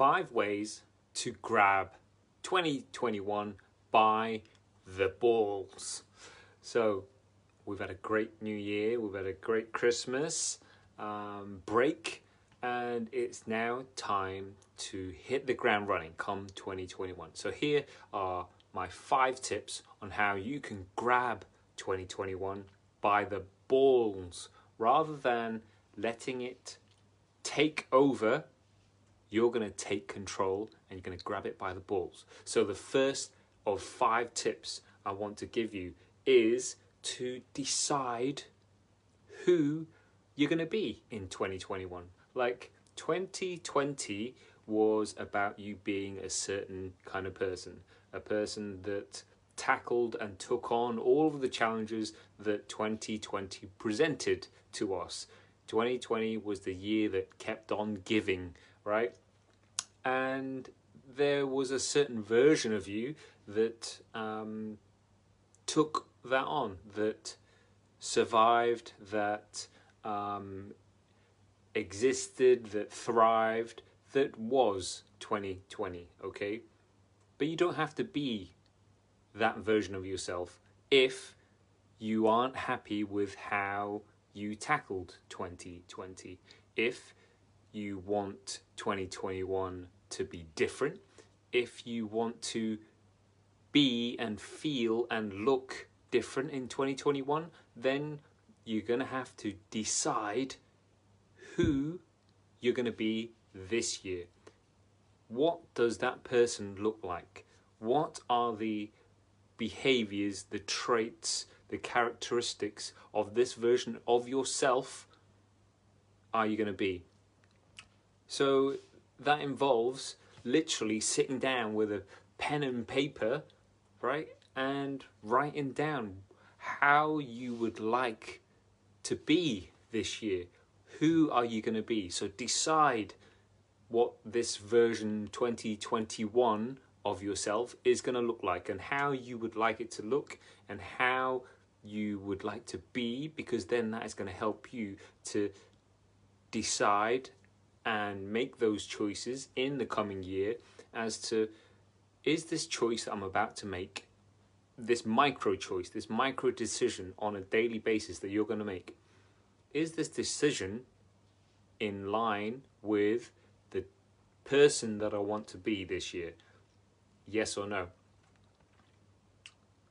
five ways to grab 2021 by the balls. So, we've had a great new year, we've had a great Christmas um, break, and it's now time to hit the ground running come 2021. So, here are my five tips on how you can grab 2021 by the balls rather than letting it take over. You're going to take control and you're going to grab it by the balls. So, the first of five tips I want to give you is to decide who you're going to be in 2021. Like 2020 was about you being a certain kind of person, a person that tackled and took on all of the challenges that 2020 presented to us. 2020 was the year that kept on giving, right? And there was a certain version of you that um, took that on, that survived, that um, existed, that thrived, that was 2020, okay? But you don't have to be that version of yourself if you aren't happy with how you tackled 2020. If you want 2021 to be different, if you want to be and feel and look different in 2021, then you're going to have to decide who you're going to be this year. What does that person look like? What are the behaviors, the traits, the characteristics of this version of yourself are you going to be? So that involves literally sitting down with a pen and paper, right, and writing down how you would like to be this year. Who are you going to be? So decide what this version 2021 of yourself is going to look like and how you would like it to look and how you would like to be because then that is going to help you to decide and make those choices in the coming year as to is this choice I'm about to make this micro choice, this micro decision on a daily basis that you're going to make, is this decision in line with the person that I want to be this year? Yes or no?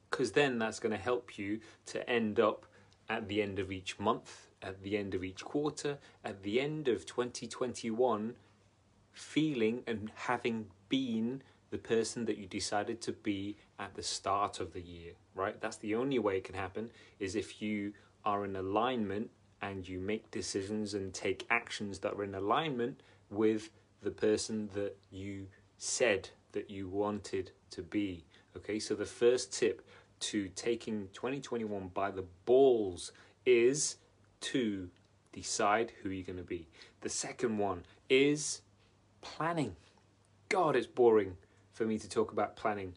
Because then that's going to help you to end up at the end of each month, at the end of each quarter, at the end of 2021, feeling and having been the person that you decided to be at the start of the year, right? That's the only way it can happen is if you are in alignment and you make decisions and take actions that are in alignment with the person that you said that you wanted to be. Okay, so the first tip to taking 2021 by the balls is to decide who you're going to be. The second one is planning. God, it's boring for me to talk about planning.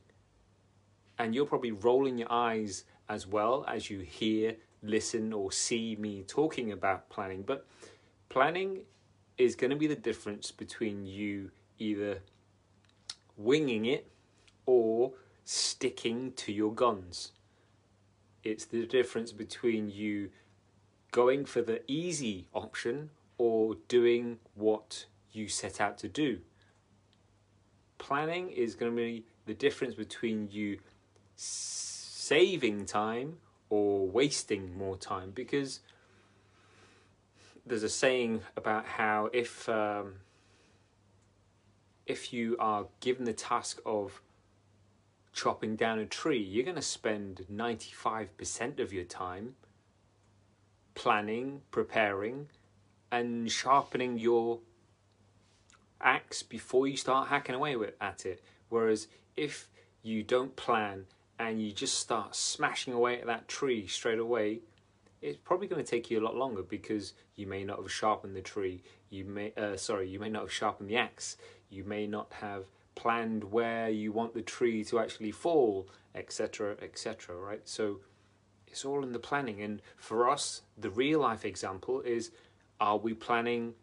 And you're probably rolling your eyes as well as you hear, listen, or see me talking about planning. But planning is going to be the difference between you either winging it or sticking to your guns. It's the difference between you going for the easy option or doing what you set out to do. Planning is going to be the difference between you saving time or wasting more time because there's a saying about how if um, if you are given the task of chopping down a tree, you're going to spend 95% of your time planning, preparing, and sharpening your axe before you start hacking away at it. Whereas if you don't plan and you just start smashing away at that tree straight away, it's probably going to take you a lot longer because you may not have sharpened the tree. You may, uh, sorry, you may not have sharpened the axe. You may not have planned where you want the tree to actually fall, etc., etc. Right? So it's all in the planning. And for us, the real life example is: Are we planning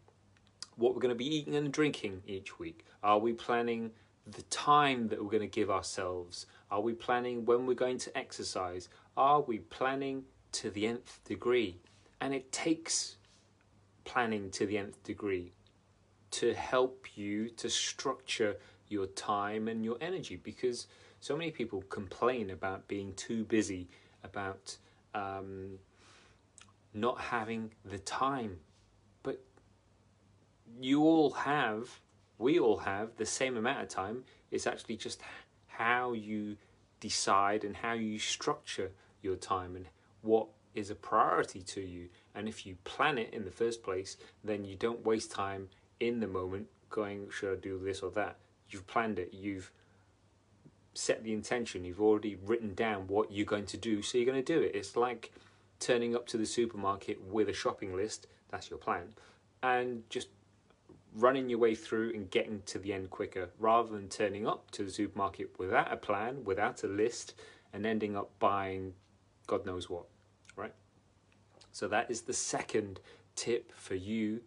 what we're going to be eating and drinking each week? Are we planning the time that we're going to give ourselves? Are we planning when we're going to exercise? Are we planning to the nth degree? And it takes planning to the nth degree to help you to structure your time and your energy because so many people complain about being too busy, about um, not having the time. But you all have, we all have the same amount of time. It's actually just how you decide and how you structure your time and what is a priority to you. And if you plan it in the first place, then you don't waste time in the moment going, should I do this or that? You've planned it, you've set the intention, you've already written down what you're going to do, so you're going to do it. It's like turning up to the supermarket with a shopping list, that's your plan, and just running your way through and getting to the end quicker rather than turning up to the supermarket without a plan, without a list, and ending up buying God knows what, right? So, that is the second tip for you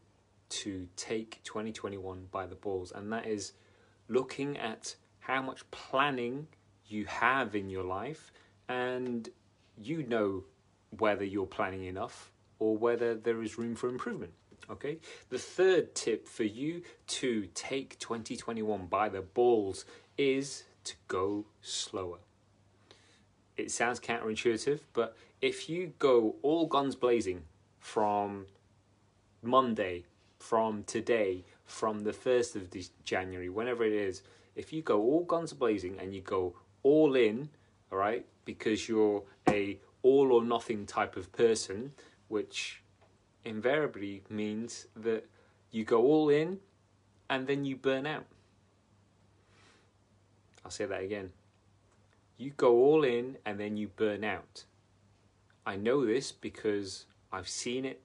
to take 2021 by the balls, and that is looking at how much planning you have in your life, and you know whether you're planning enough or whether there is room for improvement. Okay, the third tip for you to take 2021 by the balls is to go slower. It sounds counterintuitive, but if you go all guns blazing from Monday from today, from the 1st of January, whenever it is, if you go all guns blazing and you go all in, all right, because you're a all or nothing type of person, which invariably means that you go all in and then you burn out. I'll say that again. You go all in and then you burn out. I know this because I've seen it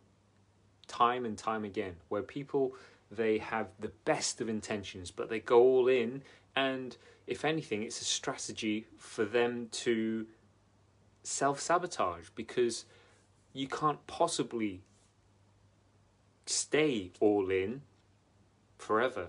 time and time again where people they have the best of intentions but they go all in and if anything it's a strategy for them to self-sabotage because you can't possibly stay all in forever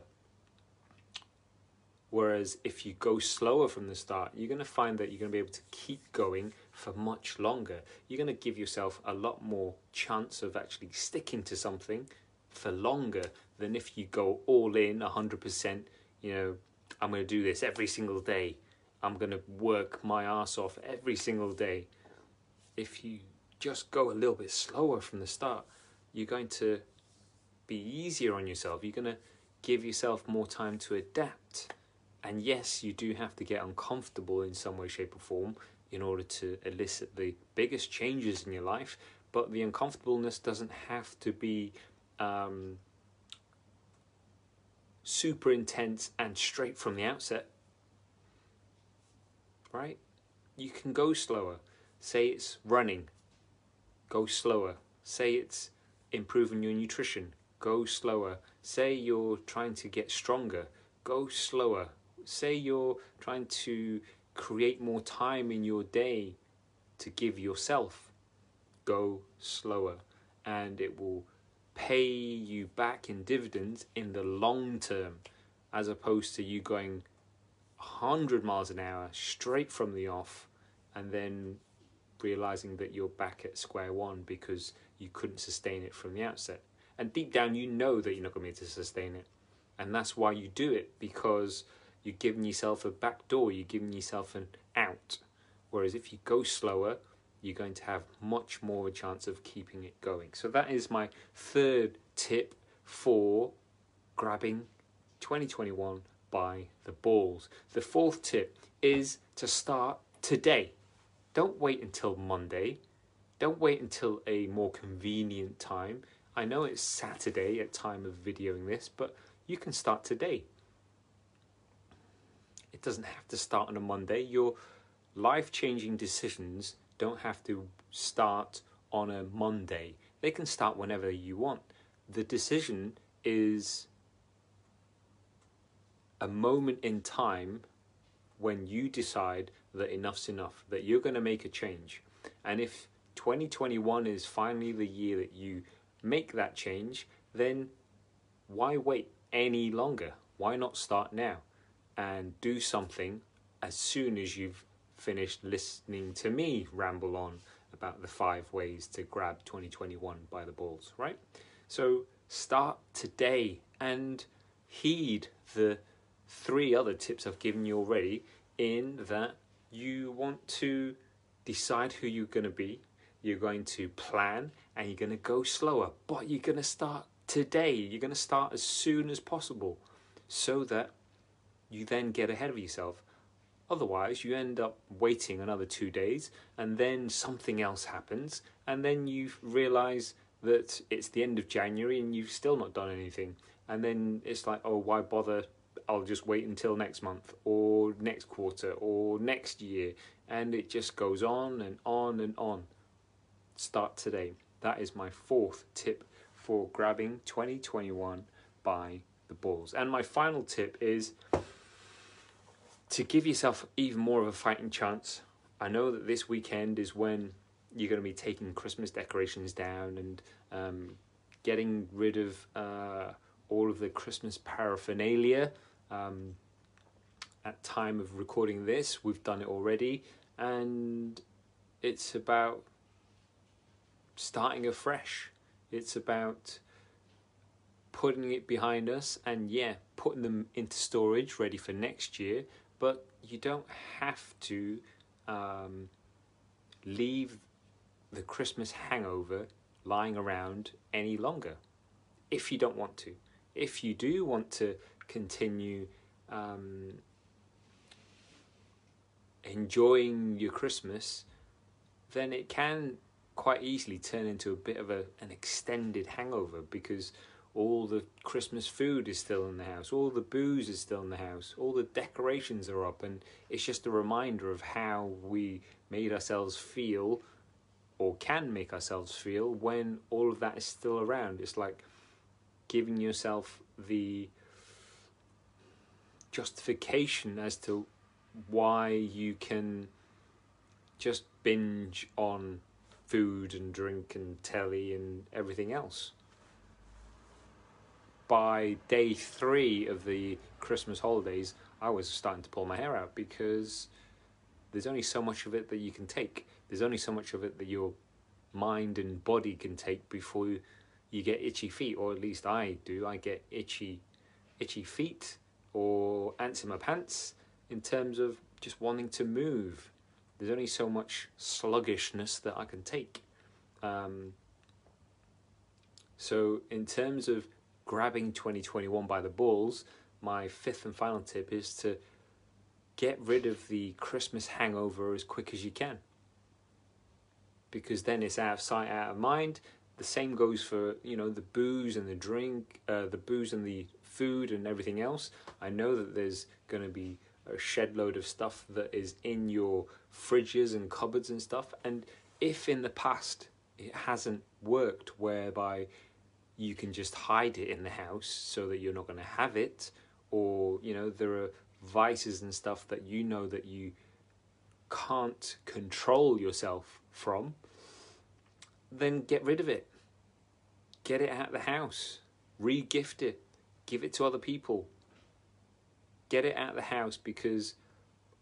Whereas if you go slower from the start, you're going to find that you're going to be able to keep going for much longer. You're going to give yourself a lot more chance of actually sticking to something for longer than if you go all in 100%. You know, I'm going to do this every single day. I'm going to work my ass off every single day. If you just go a little bit slower from the start, you're going to be easier on yourself. You're going to give yourself more time to adapt and yes, you do have to get uncomfortable in some way, shape, or form in order to elicit the biggest changes in your life. But the uncomfortableness doesn't have to be um, super intense and straight from the outset. Right? You can go slower. Say it's running, go slower. Say it's improving your nutrition, go slower. Say you're trying to get stronger, go slower say you're trying to create more time in your day to give yourself, go slower and it will pay you back in dividends in the long term as opposed to you going 100 miles an hour straight from the off and then realizing that you're back at square one because you couldn't sustain it from the outset. And deep down, you know that you're not going to be able to sustain it. And that's why you do it because you're giving yourself a back door, you're giving yourself an out. Whereas if you go slower, you're going to have much more of a chance of keeping it going. So that is my third tip for grabbing 2021 by the balls. The fourth tip is to start today. Don't wait until Monday. Don't wait until a more convenient time. I know it's Saturday at time of videoing this, but you can start today. It doesn't have to start on a Monday. Your life changing decisions don't have to start on a Monday. They can start whenever you want. The decision is a moment in time when you decide that enough's enough, that you're going to make a change. And if 2021 is finally the year that you make that change, then why wait any longer? Why not start now and do something as soon as you've finished listening to me ramble on about the five ways to grab 2021 by the balls, right? So start today and heed the three other tips I've given you already in that you want to decide who you're going to be, you're going to plan, and you're going to go slower, but you're going to start today. You're going to start as soon as possible so that you then get ahead of yourself. Otherwise, you end up waiting another two days and then something else happens, and then you realize that it's the end of January and you've still not done anything. And then it's like, oh, why bother? I'll just wait until next month or next quarter or next year. And it just goes on and on and on. Start today. That is my fourth tip for grabbing 2021 by the balls. And my final tip is to give yourself even more of a fighting chance. I know that this weekend is when you're going to be taking Christmas decorations down and um, getting rid of uh, all of the Christmas paraphernalia. Um, at time of recording this, we've done it already, and it's about starting afresh. It's about putting it behind us and yeah, putting them into storage ready for next year. But you don't have to um, leave the Christmas hangover lying around any longer if you don't want to. If you do want to continue um, enjoying your Christmas, then it can quite easily turn into a bit of a, an extended hangover because all the Christmas food is still in the house, all the booze is still in the house, all the decorations are up, and it's just a reminder of how we made ourselves feel or can make ourselves feel when all of that is still around. It's like giving yourself the justification as to why you can just binge on food and drink and telly and everything else. By day three of the Christmas holidays, I was starting to pull my hair out because there's only so much of it that you can take. There's only so much of it that your mind and body can take before you get itchy feet, or at least I do. I get itchy, itchy feet or ants in my pants in terms of just wanting to move. There's only so much sluggishness that I can take. Um, so, in terms of grabbing 2021 by the balls, my fifth and final tip is to get rid of the Christmas hangover as quick as you can. Because then it's out of sight, out of mind. The same goes for you know the booze and the drink, uh, the booze and the food and everything else. I know that there's going to be a shed load of stuff that is in your fridges and cupboards and stuff. And if in the past it hasn't worked, whereby you can just hide it in the house so that you're not going to have it, or you know there are vices and stuff that you know that you can't control yourself from, then get rid of it. Get it out of the house. Re gift it. Give it to other people. Get it out of the house because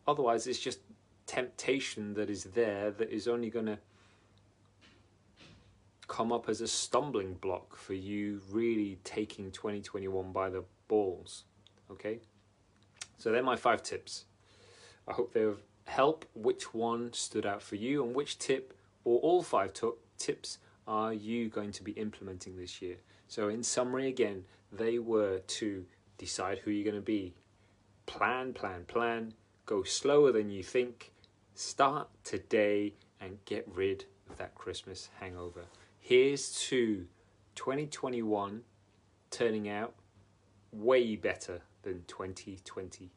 otherwise it's just temptation that is there that is only going to come up as a stumbling block for you really taking 2021 by the balls. Okay? So they're my five tips. I hope they help. Which one stood out for you, and which tip or all five t- tips are you going to be implementing this year? So, in summary, again, they were to decide who you're going to be, plan, plan, plan, go slower than you think, start today, and get rid of that Christmas hangover. Here's to 2021 turning out way better than 2020.